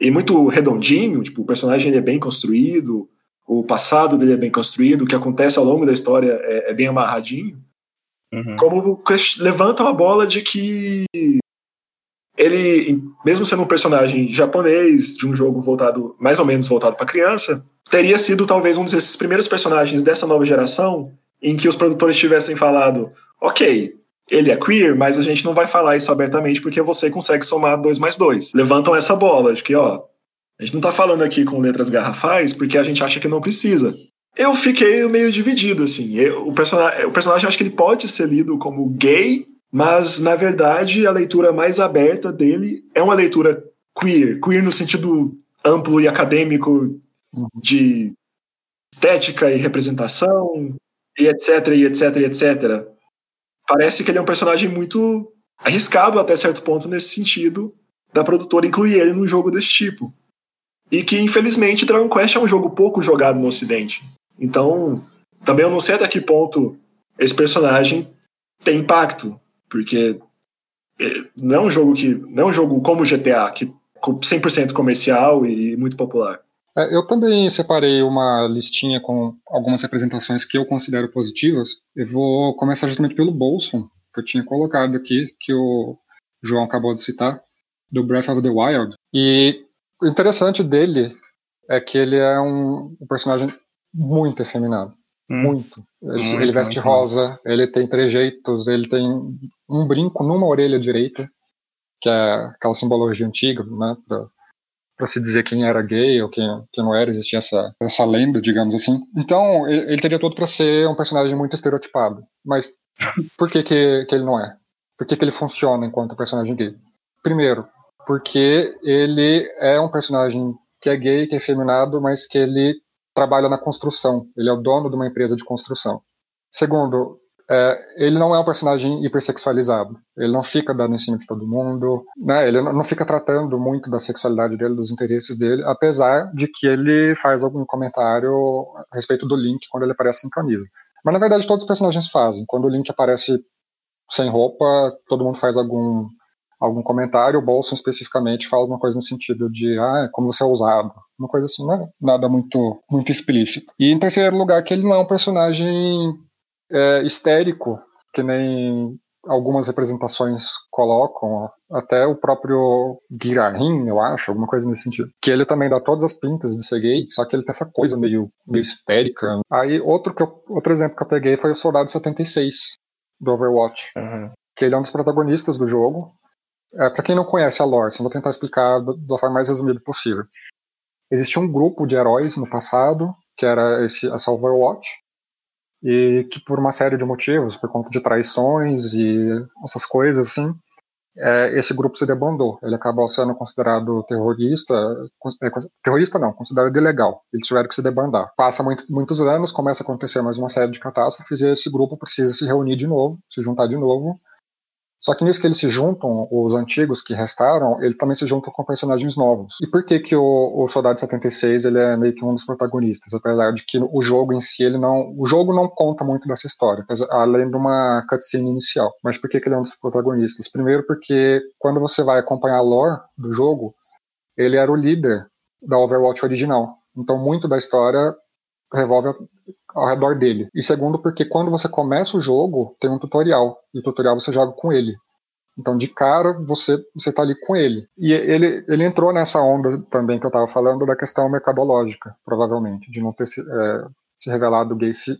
B: e muito redondinho, tipo, o personagem ele é bem construído, o passado dele é bem construído, o que acontece ao longo da história é, é bem amarradinho, uhum. como levanta uma bola de que ele, mesmo sendo um personagem japonês de um jogo voltado, mais ou menos voltado para criança, teria sido talvez um desses primeiros personagens dessa nova geração em que os produtores tivessem falado: ok, ele é queer, mas a gente não vai falar isso abertamente porque você consegue somar dois mais dois. Levantam essa bola de que, ó, a gente não tá falando aqui com letras garrafais porque a gente acha que não precisa. Eu fiquei meio dividido, assim. Eu, o, person o personagem, acho que ele pode ser lido como gay mas, na verdade, a leitura mais aberta dele é uma leitura queer. Queer no sentido amplo e acadêmico de estética e representação, e etc, e etc, e etc. Parece que ele é um personagem muito arriscado até certo ponto nesse sentido da produtora incluir ele num jogo desse tipo. E que, infelizmente, Dragon Quest é um jogo pouco jogado no ocidente. Então, também eu não sei até que ponto esse personagem tem impacto, porque é, não é um jogo que não é um jogo como GTA, que 100% comercial e muito popular.
A: É, eu também separei uma listinha com algumas representações que eu considero positivas. Eu vou começar justamente pelo Bolson, que eu tinha colocado aqui, que o João acabou de citar, do Breath of the Wild. E o interessante dele é que ele é um, um personagem muito efeminado. Hum. Muito. Ele, muito. ele, veste muito. rosa, ele tem trejeitos, ele tem um brinco numa orelha direita, que é aquela simbologia antiga, né, para se dizer quem era gay ou quem, quem não era, existia essa, essa lenda, digamos assim. Então, ele, ele teria tudo para ser um personagem muito estereotipado. Mas por que, que, que ele não é? Por que, que ele funciona enquanto personagem gay? Primeiro, porque ele é um personagem que é gay, que é feminado, mas que ele trabalha na construção. Ele é o dono de uma empresa de construção. Segundo, é, ele não é um personagem hipersexualizado. Ele não fica dando em cima de todo mundo, né? Ele não fica tratando muito da sexualidade dele, dos interesses dele, apesar de que ele faz algum comentário a respeito do Link quando ele aparece em camisa. Mas na verdade todos os personagens fazem. Quando o Link aparece sem roupa, todo mundo faz algum algum comentário, o Bolson especificamente fala uma coisa no sentido de, ah, como você é ousado, uma coisa assim, não é nada muito, muito explícito. E em terceiro lugar, que ele não é um personagem é, histérico, que nem algumas representações colocam, até o próprio Girahin, eu acho, alguma coisa nesse sentido. Que ele também dá todas as pintas de ser gay, só que ele tem essa coisa meio, meio histérica. Aí outro, que eu, outro exemplo que eu peguei foi o Soldado 76, do Overwatch. Uhum. Que ele é um dos protagonistas do jogo. É, para quem não conhece a lore, vou tentar explicar da forma mais resumida possível. Existia um grupo de heróis no passado, que era esse, essa Overwatch, e que por uma série de motivos, por conta de traições e essas coisas assim, é, esse grupo se debandou. Ele acabou sendo considerado terrorista, é, terrorista não, considerado ilegal. Eles tiveram que se debandar. Passa muito, muitos anos, começa a acontecer mais uma série de catástrofes e esse grupo precisa se reunir de novo, se juntar de novo só que nisso que eles se juntam, os antigos que restaram, ele também se juntam com personagens novos. E por que que o, o Soldado 76 ele é meio que um dos protagonistas, apesar de que o jogo em si ele não, o jogo não conta muito dessa história, além de uma cutscene inicial. Mas por que que ele é um dos protagonistas? Primeiro porque quando você vai acompanhar a lore do jogo, ele era o líder da Overwatch original. Então muito da história revolve ao redor dele. E segundo, porque quando você começa o jogo, tem um tutorial. E o tutorial você joga com ele. Então, de cara, você você tá ali com ele. E ele, ele entrou nessa onda também que eu estava falando da questão mercadológica, provavelmente, de não ter se, é, se revelado gay se,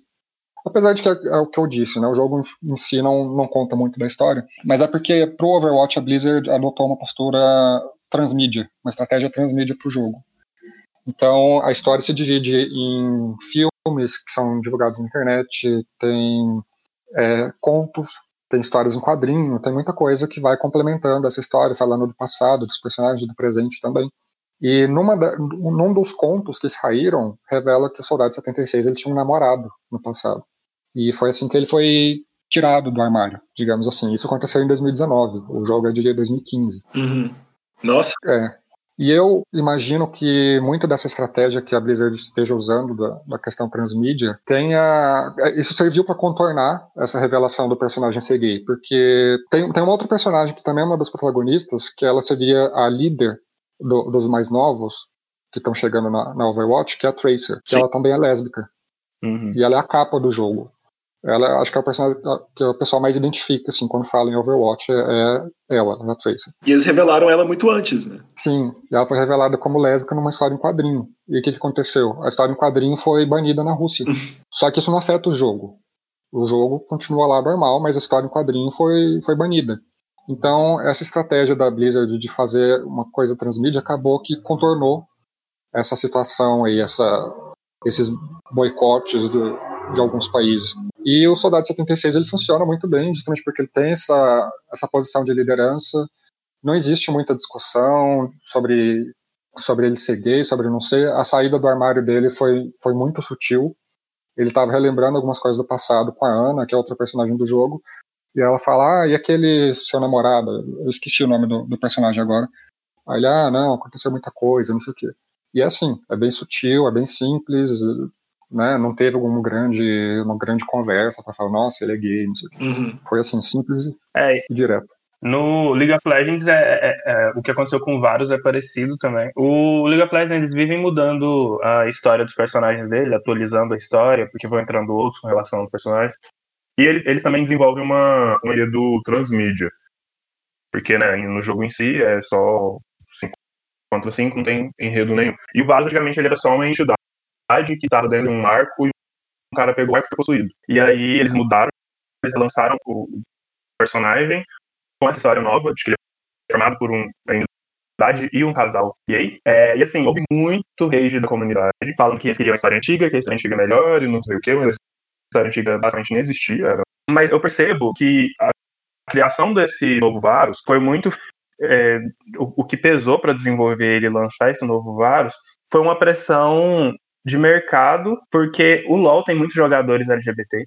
A: Apesar de que é, é, o que eu disse, né? O jogo em si não, não conta muito da história. Mas é porque pro Overwatch a Blizzard adotou uma postura transmídia, uma estratégia transmídia pro jogo. Então a história se divide em filmes que são divulgados na internet, tem é, contos, tem histórias em quadrinho, tem muita coisa que vai complementando essa história, falando do passado, dos personagens do presente também. E numa da, num dos contos que saíram, revela que o Soldado 76 ele tinha um namorado no passado. E foi assim que ele foi tirado do armário, digamos assim. Isso aconteceu em 2019, o jogo é de 2015.
B: Uhum. Nossa!
A: É. E eu imagino que muito dessa estratégia que a Blizzard esteja usando da, da questão transmídia tenha. Isso serviu para contornar essa revelação do personagem ser gay. Porque tem, tem um outro personagem que também é uma das protagonistas, que ela seria a líder do, dos mais novos, que estão chegando na, na, Overwatch, que é a Tracer. Que ela também é lésbica. Uhum. E ela é a capa do jogo. Ela acho que é o personagem que o pessoal mais identifica, assim, quando fala em Overwatch, é, é ela, é a Tracer.
B: E eles revelaram ela muito antes, né?
A: Sim, ela foi revelada como lésbica numa história em quadrinho. E o que, que aconteceu? A história em quadrinho foi banida na Rússia. Só que isso não afeta o jogo. O jogo continua lá normal, mas a história em quadrinho foi, foi banida. Então, essa estratégia da Blizzard de fazer uma coisa transmídia acabou que contornou essa situação aí, essa, esses boicotes do, de alguns países. E o Soldado 76 ele funciona muito bem, justamente porque ele tem essa, essa posição de liderança. Não existe muita discussão sobre, sobre ele ser gay, sobre não ser. A saída do armário dele foi, foi muito sutil. Ele estava relembrando algumas coisas do passado com a Ana, que é outra personagem do jogo. E ela fala: Ah, e aquele seu namorado? Eu esqueci o nome do, do personagem agora. Aí ele: Ah, não, aconteceu muita coisa, não sei o quê. E é assim, é bem sutil, é bem simples, né? Não teve alguma grande, uma grande conversa para falar, nossa, ele é gay, não sei o quê.
B: Uhum.
A: Foi assim, simples
C: É,
A: e direto.
C: No League of Legends, é, é- é- o que aconteceu com vários é parecido também. O League of Legends, eles vivem mudando a história dos personagens dele, atualizando a história, porque vão entrando outros com relação aos personagens. E ele- eles também desenvolvem uma, um enredo transmídia. Porque né, no jogo em si é só 5 contra 5, não tem enredo nenhum. E o Varus, antigamente, ele era só uma entidade que estava dentro de um arco e um cara pegou o arco e foi possuído. E aí eles mudaram, eles lançaram o personagem com essa história nova, de que ele é formado por um entidade e um casal gay. É, e assim, houve muito rage da comunidade. Falam que eles queriam a história antiga, que a história antiga é melhor e não sei o que, mas a história antiga basicamente não existia. Mas eu percebo que a criação desse novo Varus foi muito. é, o, o que pesou para desenvolver ele lançar esse novo Varus foi uma pressão de mercado, porque o LoL tem muitos jogadores LGBT.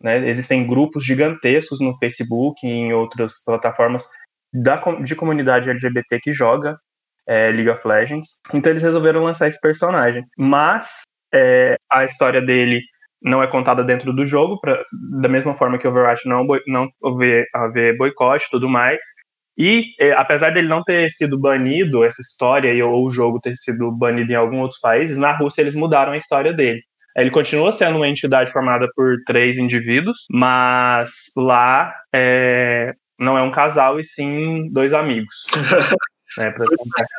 C: Né? Existem grupos gigantescos no Facebook e em outras plataformas da, de comunidade LGBT que joga é, League of Legends. Então eles resolveram lançar esse personagem. Mas é, a história dele não é contada dentro do jogo, pra, da mesma forma que Overwatch não, não haver boicote e tudo mais. E é, apesar dele não ter sido banido, essa história, e- ou o jogo ter sido banido em alguns outros países, na Rússia eles mudaram a história dele. Ele continua sendo uma entidade formada por três indivíduos, mas lá é, não é um casal e sim dois amigos. É, pra-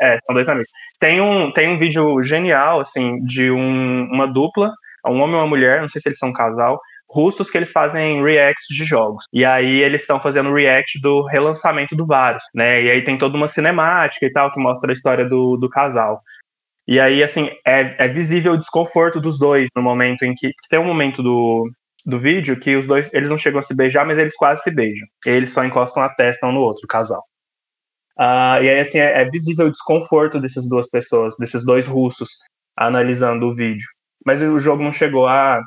C: é, são dois amigos. Tem um, tem um vídeo genial, assim, de um- uma dupla, um homem e uma mulher, não sei se eles são um casal, russos que eles fazem reacts de jogos. E aí eles estão fazendo react do relançamento do Varus, né? E aí tem toda uma cinemática e tal que mostra a história do, do casal. E aí, assim, é, é visível o desconforto dos dois no momento em que. Tem um momento do, do vídeo que os dois. Eles não chegam a se beijar, mas eles quase se beijam. Eles só encostam a testa um no outro, o casal. Ah, e aí, assim, é, é visível o desconforto dessas duas pessoas, desses dois russos, analisando o vídeo. Mas o jogo não chegou a,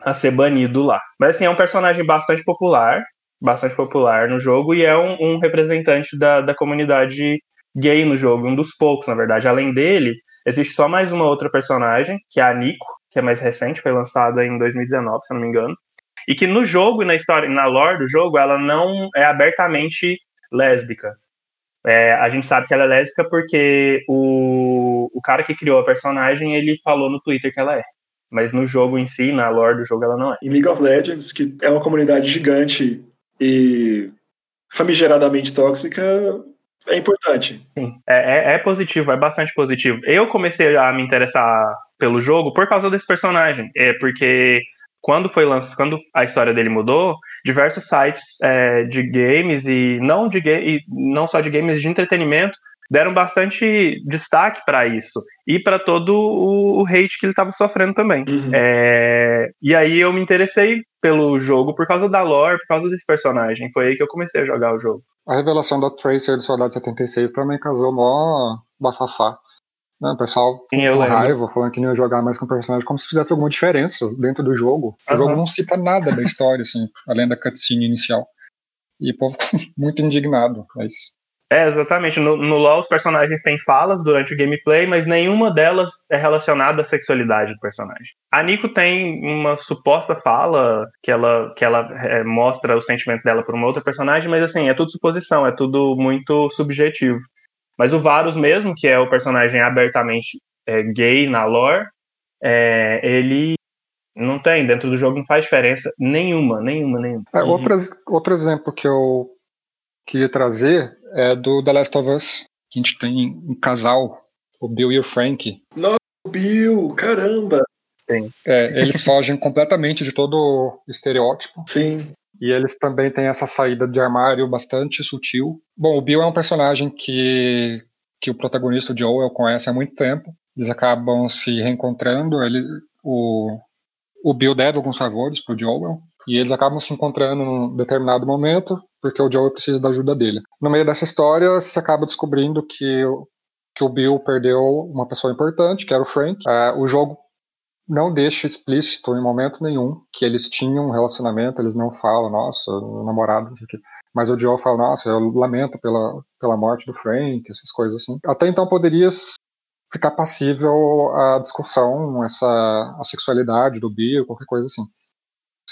C: a ser banido lá. Mas, assim, é um personagem bastante popular, bastante popular no jogo, e é um, um representante da, da comunidade gay no jogo, um dos poucos, na verdade. Além dele, existe só mais uma outra personagem, que é a Nico, que é mais recente, foi lançada em 2019, se eu não me engano. E que no jogo e na história, na lore do jogo, ela não é abertamente lésbica. É, a gente sabe que ela é lésbica porque o, o cara que criou a personagem, ele falou no Twitter que ela é. Mas no jogo em si, na lore do jogo, ela não é.
B: Em League of Legends, que é uma comunidade gigante e famigeradamente tóxica, é importante.
C: Sim, é, é, é positivo, é bastante positivo. Eu comecei a me interessar pelo jogo por causa desse personagem. É porque quando foi lançado, quando a história dele mudou, diversos sites é, de games e não de e não só de games de entretenimento deram bastante destaque para isso e para todo o, o hate que ele estava sofrendo também.
B: Uhum.
C: É, e aí eu me interessei pelo jogo por causa da lore, por causa desse personagem. Foi aí que eu comecei a jogar o jogo.
A: A revelação da Tracer do Soldado 76 também causou mó bafafá. Né, o pessoal
C: Sim,
A: com raiva, falando que não ia jogar mais com o personagem, como se fizesse alguma diferença dentro do jogo. O
C: Aham.
A: jogo não cita nada da história, assim, além da cutscene inicial. E o povo ficou muito indignado, mas
C: É, exatamente. No, no LoL, os personagens têm falas durante o gameplay, mas nenhuma delas é relacionada à sexualidade do personagem. A Nico tem uma suposta fala que ela, que ela é, mostra o sentimento dela por uma outra personagem, mas assim, é tudo suposição, é tudo muito subjetivo. Mas o Varus mesmo, que é o personagem abertamente é, gay na lore, é, ele não tem, dentro do jogo não faz diferença nenhuma, nenhuma, nenhuma.
A: É,
B: Uhum.
A: outro, outro exemplo que eu queria trazer é do The Last of Us, que a gente tem um casal, o Bill e o Frank.
B: Bill, caramba!
A: É, eles fogem completamente de todo o estereótipo.
B: Sim.
A: E eles também têm essa saída de armário bastante sutil. Bom, o Bill é um personagem que, que o protagonista, o Joel, conhece há muito tempo. Eles acabam se reencontrando. Ele, o, o Bill deve alguns favores pro Joel. E eles acabam se encontrando num determinado momento, porque o Joel precisa da ajuda dele. No meio dessa história, se acaba descobrindo que, que o Bill perdeu uma pessoa importante, que era o Frank. Ah, o jogo não deixa explícito em momento nenhum que eles tinham um relacionamento, eles não falam, nossa, namorado, o quê. Mas o Joel fala, nossa, eu lamento pela, pela morte do Frank, essas coisas assim. Até então poderia ficar passível à discussão, essa a sexualidade do Bill, qualquer coisa assim.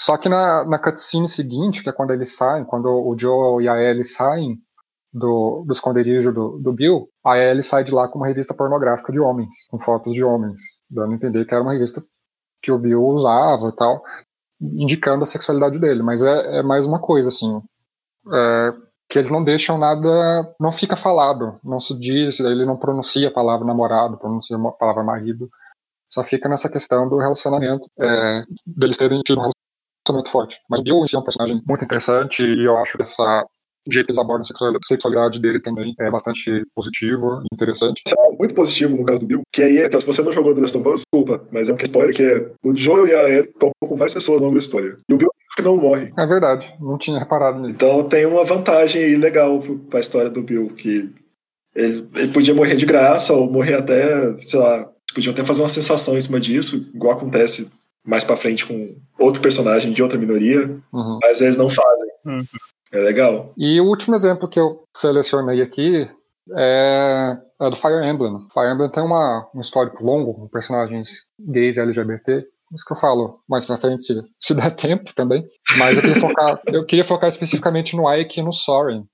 A: Só que na, na cutscene seguinte, que é quando eles saem, quando o Joe e a Ellie saem do, do esconderijo do, do Bill, a Ellie sai de lá com uma revista pornográfica de homens, com fotos de homens, dando a entender que era uma revista que o Bill usava e tal, indicando a sexualidade dele. Mas é, é mais uma coisa, assim, é, que eles não deixam nada, não fica falado, não se diz, ele não pronuncia a palavra namorado, pronuncia a palavra marido, só fica nessa questão do relacionamento, é, deles terem tido um muito forte. Mas o Bill em si é um personagem muito interessante e eu acho que essa jeito que eles abordam a sexualidade dele também é bastante positivo, interessante.
B: É muito positivo no caso do Bill, que aí, então, se você não jogou The Last of Us, desculpa, mas é uma história que é o Joel e a Ellie estão com várias pessoas ao longo da história. E o Bill não morre.
A: É verdade, não tinha reparado nisso.
B: Então tem uma vantagem aí legal pra história do Bill, que ele, ele podia morrer de graça ou morrer até, sei lá, podiam até fazer uma sensação em cima disso, igual acontece mais para frente com outro personagem de outra minoria, uhum. mas eles não fazem. Uhum. É legal.
A: E o último exemplo que eu selecionei aqui é, é do Fire Emblem. Fire Emblem tem uma, um histórico longo com personagens gays e LGBT. Isso que eu falo mais pra frente, se, se der tempo também. Mas eu queria focar, eu queria focar especificamente no Ike e no Soren.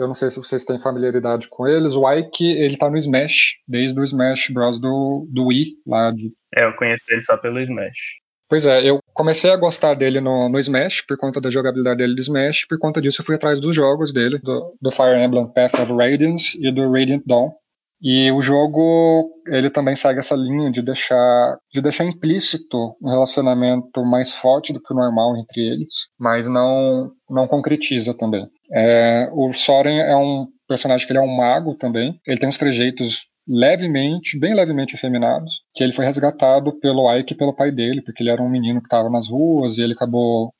A: Eu não sei se vocês têm familiaridade com eles. O Ike, ele tá no Smash, desde o Smash Bros. do, do Wii, lá de...
C: É, eu conheço ele só pelo Smash.
A: Pois é, eu comecei a gostar dele no, no Smash, por conta da jogabilidade dele do Smash, por conta disso eu fui atrás dos jogos dele, do, do Fire Emblem Path of Radiance e do Radiant Dawn. E o jogo, ele também segue essa linha de deixar, de deixar implícito um relacionamento mais forte do que o normal entre eles, mas não, não concretiza também. É, o Soren é um personagem que ele é um mago também, ele tem uns trejeitos levemente, bem levemente efeminados, que ele foi resgatado pelo Ike e pelo pai dele, porque ele era um menino que estava nas ruas e ele acabou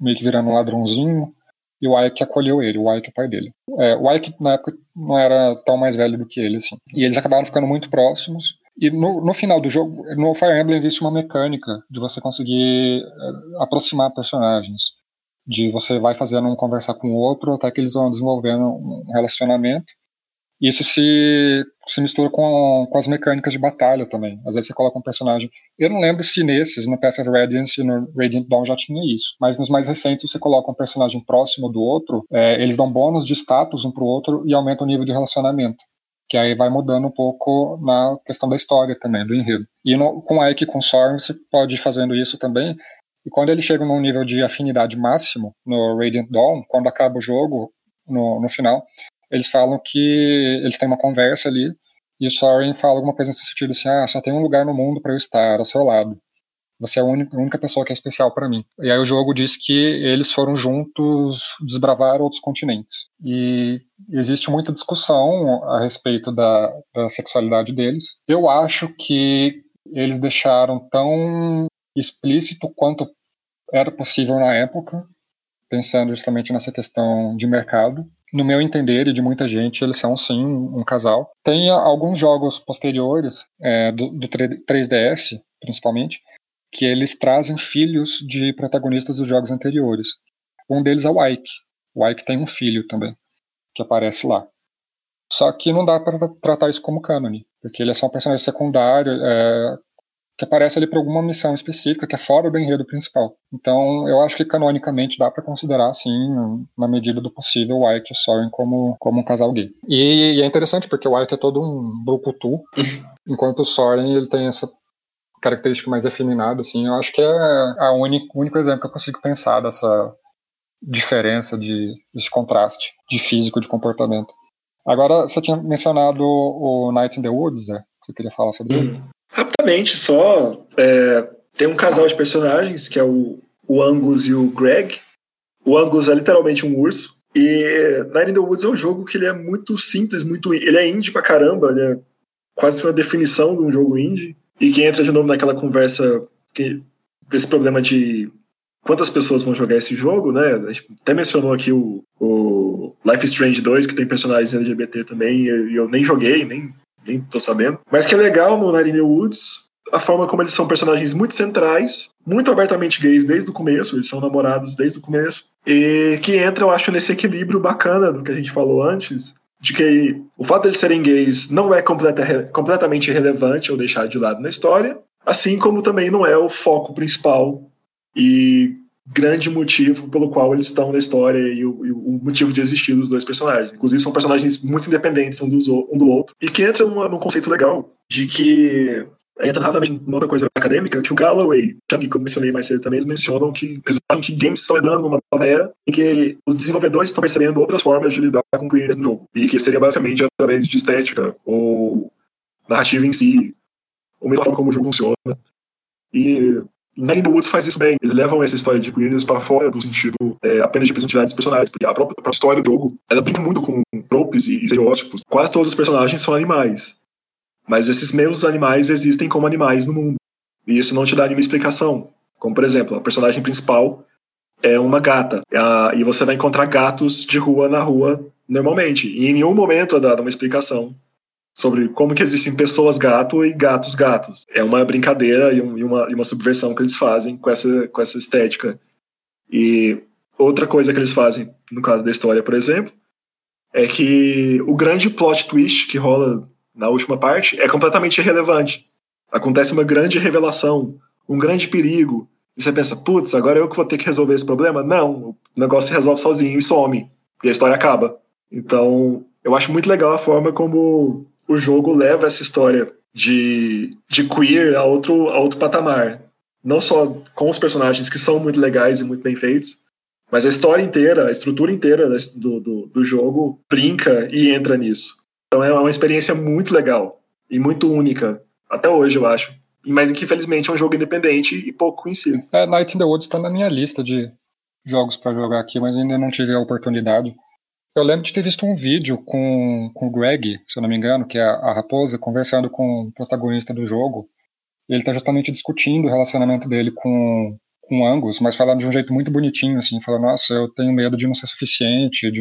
A: meio que virando um ladrãozinho, e o Ike acolheu ele, o Ike o pai dele. É, o Ike, na época, não era tão mais velho do que ele, assim. E eles acabaram ficando muito próximos. E no, no final do jogo, no Fire Emblem existe uma mecânica de você conseguir é, aproximar personagens. De você vai fazendo um conversar com o outro até que eles vão desenvolvendo um relacionamento. Isso se, se mistura com, com as mecânicas de batalha também. Às vezes você coloca um personagem. Eu não lembro se nesses, no Path of Radiance e no Radiant Dawn já tinha isso. Mas nos mais recentes você coloca um personagem próximo do outro, é, eles dão bônus de status um pro outro e aumenta o nível de relacionamento. Que aí vai mudando um pouco na questão da história também, do enredo. E no, com a Ike com Soren você pode ir fazendo isso também. E quando ele chega num nível de afinidade máximo no Radiant Dawn, quando acaba o jogo, no, no final, eles falam que eles têm uma conversa ali e o Soren fala alguma coisa nesse sentido assim: ah, só tem um lugar no mundo para eu estar ao seu lado. Você é a única, a única pessoa que é especial para mim. E aí o jogo diz que eles foram juntos desbravar outros continentes. E existe muita discussão a respeito da, da sexualidade deles. Eu acho que eles deixaram tão explícito quanto era possível na época, pensando justamente nessa questão de mercado no meu entender e de muita gente, eles são sim um casal. Tem alguns jogos posteriores, é, do, do 3DS principalmente, que eles trazem filhos de protagonistas dos jogos anteriores. Um deles é o Ike. O Ike tem um filho também, que aparece lá. Só que não dá para tratar isso como cânone, porque ele é só um personagem secundário, é, que aparece ali por alguma missão específica que é fora do enredo principal. Então, eu acho que canonicamente dá para considerar, assim, na medida do possível, o Ike e o Soren como, como um casal gay. E, e, é interessante porque o Ike é todo um brucutu, enquanto o Soren ele tem essa característica mais efeminada, assim. Eu acho que é a único, o único exemplo que eu consigo pensar dessa diferença, de, desse contraste de físico, de comportamento. Agora, você tinha mencionado o Night in the Woods, né? Você queria falar sobre ele?
B: Rapidamente, só é, tem um casal de personagens que é o, o Angus e o Greg. O Angus é literalmente um urso. E Night in the Woods é um jogo que ele é muito simples, muito ele é indie pra caramba, ele é quase uma definição de um jogo indie. E que entra de novo naquela conversa que, desse problema de quantas pessoas vão jogar esse jogo, né? A gente até mencionou aqui o, o Life is Strange 2, que tem personagens LGBT também, e eu nem joguei, nem nem tô sabendo. Mas que é legal no Narine Woods a forma como eles são personagens muito centrais, muito abertamente gays desde o começo, eles são namorados desde o começo, e que entra, eu acho, nesse equilíbrio bacana do que a gente falou antes, de que o fato deles serem gays não é completa, completamente irrelevante ou deixado de lado na história, assim como também não é o foco principal e grande motivo pelo qual eles estão na história e o, e o, motivo de existir dos dois personagens. Inclusive, são personagens muito independentes um, dos, um do outro e que entra num, num conceito legal de que entra rapidamente numa outra coisa acadêmica, que o Galloway, que eu mencionei mais cedo também, eles mencionam que, que games estão entrando numa nova era em que os desenvolvedores estão percebendo outras formas de lidar com queerness no jogo. E que seria basicamente através de estética, ou narrativa em si, ou mesmo como o jogo funciona. E Nine Woods faz isso bem. Eles levam essa história de queerness para fora do sentido é, apenas de representatividade dos personagens, porque a própria, a própria história do jogo ela brinca muito com tropes e estereótipos. Quase todos os personagens são animais. Mas esses mesmos animais existem como animais no mundo. E isso não te dá nenhuma explicação. Como, por exemplo, a personagem principal é uma gata. e você vai encontrar gatos de rua na rua normalmente. E em nenhum momento é dada uma explicação sobre como que existem pessoas gato e gatos gatos. É uma brincadeira e, uma, e uma subversão que eles fazem com essa, com essa estética. E outra coisa que eles fazem, no caso da história, por exemplo, é que o grande plot twist que rola na última parte, é completamente irrelevante. Acontece uma grande revelação, um grande perigo. E você pensa, putz, agora eu que vou ter que resolver esse problema? Não, o negócio se resolve sozinho e some. E a história acaba. Então, eu acho muito legal a forma como o jogo leva essa história de, de queer a outro, a outro patamar. Não só com os personagens que são muito legais e muito bem feitos, mas a história inteira, a estrutura inteira do, do, do jogo brinca e entra nisso. Então é uma experiência muito legal e muito única, até hoje, eu acho. Mas que infelizmente é um jogo independente e pouco conhecido.
A: É, Night in the Woods está na minha lista de jogos para jogar aqui, mas ainda não tive a oportunidade. Eu lembro de ter visto um vídeo com, com o Greg, se eu não me engano, que é a raposa, conversando com o protagonista do jogo. Ele está justamente discutindo o relacionamento dele com, com Angus, mas falando de um jeito muito bonitinho, assim, falando, nossa, eu tenho medo de não ser suficiente, de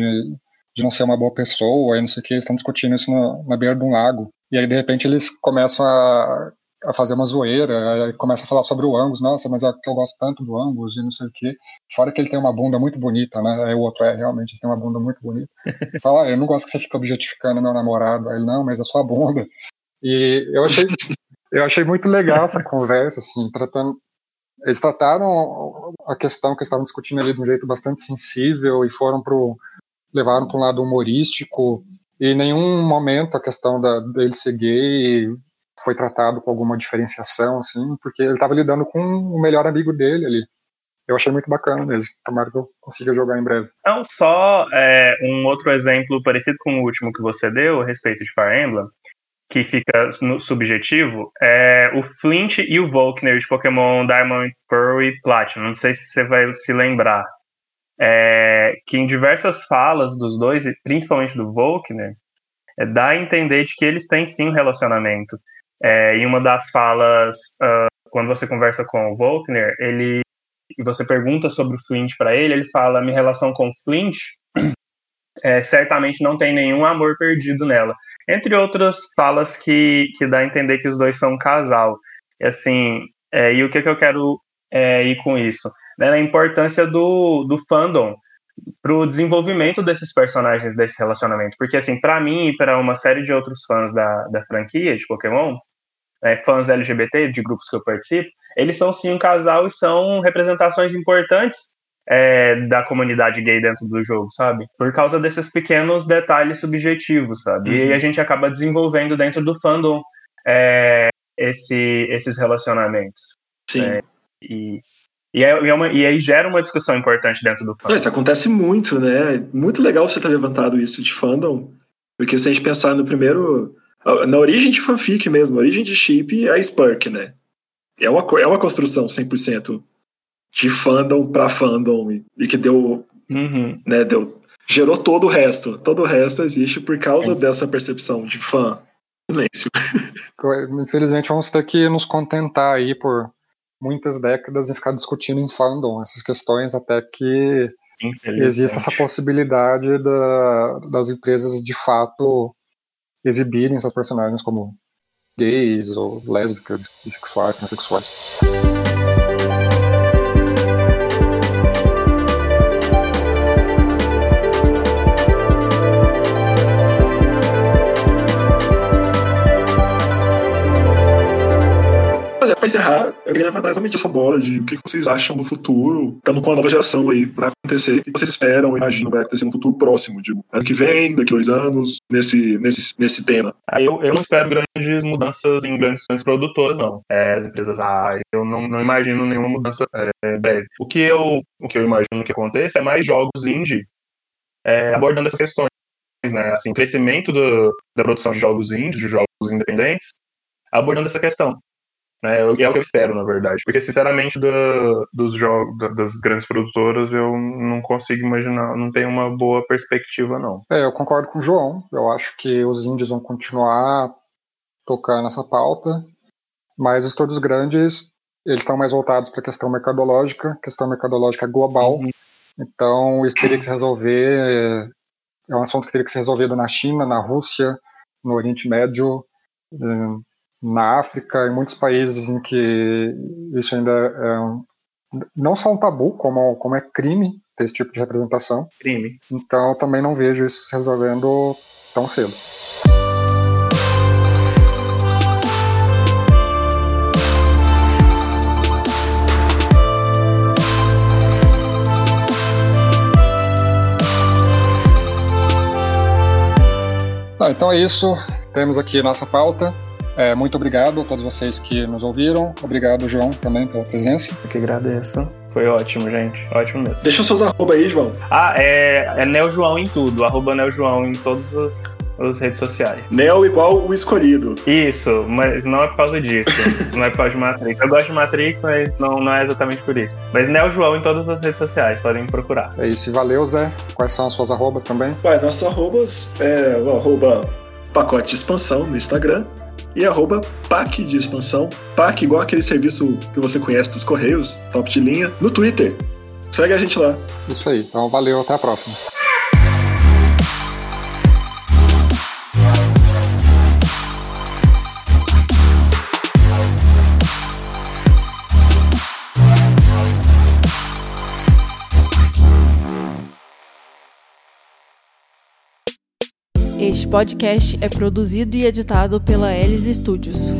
A: de não ser uma boa pessoa, e não sei o que, eles estão discutindo isso na beira de um lago. E aí, de repente, eles começam a, a fazer uma zoeira, começa a falar sobre o Angus, nossa, mas é que eu gosto tanto do Angus e não sei o que. Fora que ele tem uma bunda muito bonita, né? Aí o outro é, realmente, ele tem uma bunda muito bonita. Fala, ah, eu não gosto que você fique objetificando meu namorado. Aí ele, não, mas é sua bunda. E eu achei, eu achei muito legal essa conversa, assim, tratando. Eles trataram a questão que estavam discutindo ali de um jeito bastante sensível e foram pro levaram para um lado humorístico e em nenhum momento a questão da, dele ser gay foi tratado com alguma diferenciação, assim, porque ele estava lidando com o melhor amigo dele ali. Eu achei muito bacana mesmo. Tomara que eu consiga jogar em breve.
C: Então, só é, um outro exemplo parecido com o último que você deu a respeito de Fire Emblem, que fica no subjetivo, é o Flint e o Volkner de Pokémon Diamond, Pearl e Platinum. Não sei se você vai se lembrar é, que em diversas falas dos dois, principalmente do Volkner, é, dá a entender de que eles têm sim um relacionamento. É, em uma das falas, uh, quando você conversa com o Volkner, ele e você pergunta sobre o Flint para ele, ele fala: minha relação com o Flint é, certamente não tem nenhum amor perdido nela. Entre outras falas que, que dá a entender que os dois são um casal. E assim, é, e o que, que eu quero é, ir com isso? né, a importância do, do fandom para o desenvolvimento desses personagens desse relacionamento. Porque, assim, para mim e para uma série de outros fãs da, da franquia de Pokémon, é, fãs LGBT de grupos que eu participo, eles são sim um casal e são representações importantes é, da comunidade gay dentro do jogo, sabe? Por causa desses pequenos detalhes subjetivos, sabe? Uhum. E a gente acaba desenvolvendo dentro do fandom é, esse, esses relacionamentos.
B: Sim.
C: Né? E e, é, é uma, e aí gera uma discussão importante dentro do
B: fandom. Isso acontece muito, né? Muito legal você ter levantado isso de fandom, porque se a gente pensar no primeiro. Na origem de fanfic mesmo, a origem de chip é a Spurk, né? É uma, é uma construção 100% de fandom para fandom e, e, que deu.
C: Uhum.
B: Né, deu gerou todo o resto. Todo o resto existe por causa é. dessa percepção de fã. Silêncio.
A: Infelizmente, vamos ter que nos contentar aí por muitas décadas em ficar discutindo em fandom essas questões até que exista essa possibilidade da, das empresas de fato exibirem seus personagens como gays ou lésbicas, bissexuais, transexuais.
B: Encerrar, eu queria levantar exatamente essa bola de o que vocês acham do futuro. Estamos com uma nova geração aí para acontecer. O que vocês esperam, imaginam, vai acontecer no futuro próximo, digo, ano que vem, daqui dois anos, nesse, nesse, nesse tema?
C: Ah, eu, eu não espero grandes mudanças em grandes produtoras, não. É, as empresas, ah, eu não, não imagino nenhuma mudança é, breve. O que, eu, o que eu imagino que aconteça é mais jogos indie é, abordando essas questões. Né? Assim, crescimento do, da produção de jogos indies, de jogos independentes, abordando essa questão. Né? É o que eu espero, na verdade. Porque, sinceramente, do, dos jogos, das grandes produtoras, eu não consigo imaginar, não tenho uma boa perspectiva, não.
A: É, eu concordo com o João. Eu acho que os indies vão continuar tocar nessa pauta, mas os estúdios grandes, eles estão mais voltados para a questão mercadológica, questão mercadológica global. Uhum. Então, isso teria que se resolver. É um assunto que teria que ser resolvido na China, na Rússia, no Oriente Médio, eh, na África, em muitos países em que isso ainda é um, não só um tabu, como, como é crime ter esse tipo de representação.
C: Crime.
A: Então, também não vejo isso se resolvendo tão cedo. então é isso. Temos aqui nossa pauta. É, muito obrigado a todos vocês que nos ouviram. Obrigado, João, também pela presença.
C: Eu que agradeço. Foi ótimo, gente. Ótimo mesmo.
B: Deixa seus arroba aí, João.
C: Ah, é, é Neo João em tudo. Arroba Neo João em todas as, as redes sociais.
B: Neo igual o escolhido.
C: Isso, mas não é por causa disso. não é por causa de Matrix. Eu gosto de Matrix, mas não, não é exatamente por isso. Mas Neo João em todas as redes sociais, podem me procurar.
A: É isso, e valeu, Zé. Quais são as suas arrobas também?
B: Ué, nossos arrobas é o arroba pacote de expansão no Instagram e arroba PAC de expansão. PAC igual aquele serviço que você conhece dos Correios, top de linha, no Twitter. Segue a gente lá.
A: Isso aí. Então valeu, até a próxima.
E: Podcast é produzido e editado pela Elis Studios.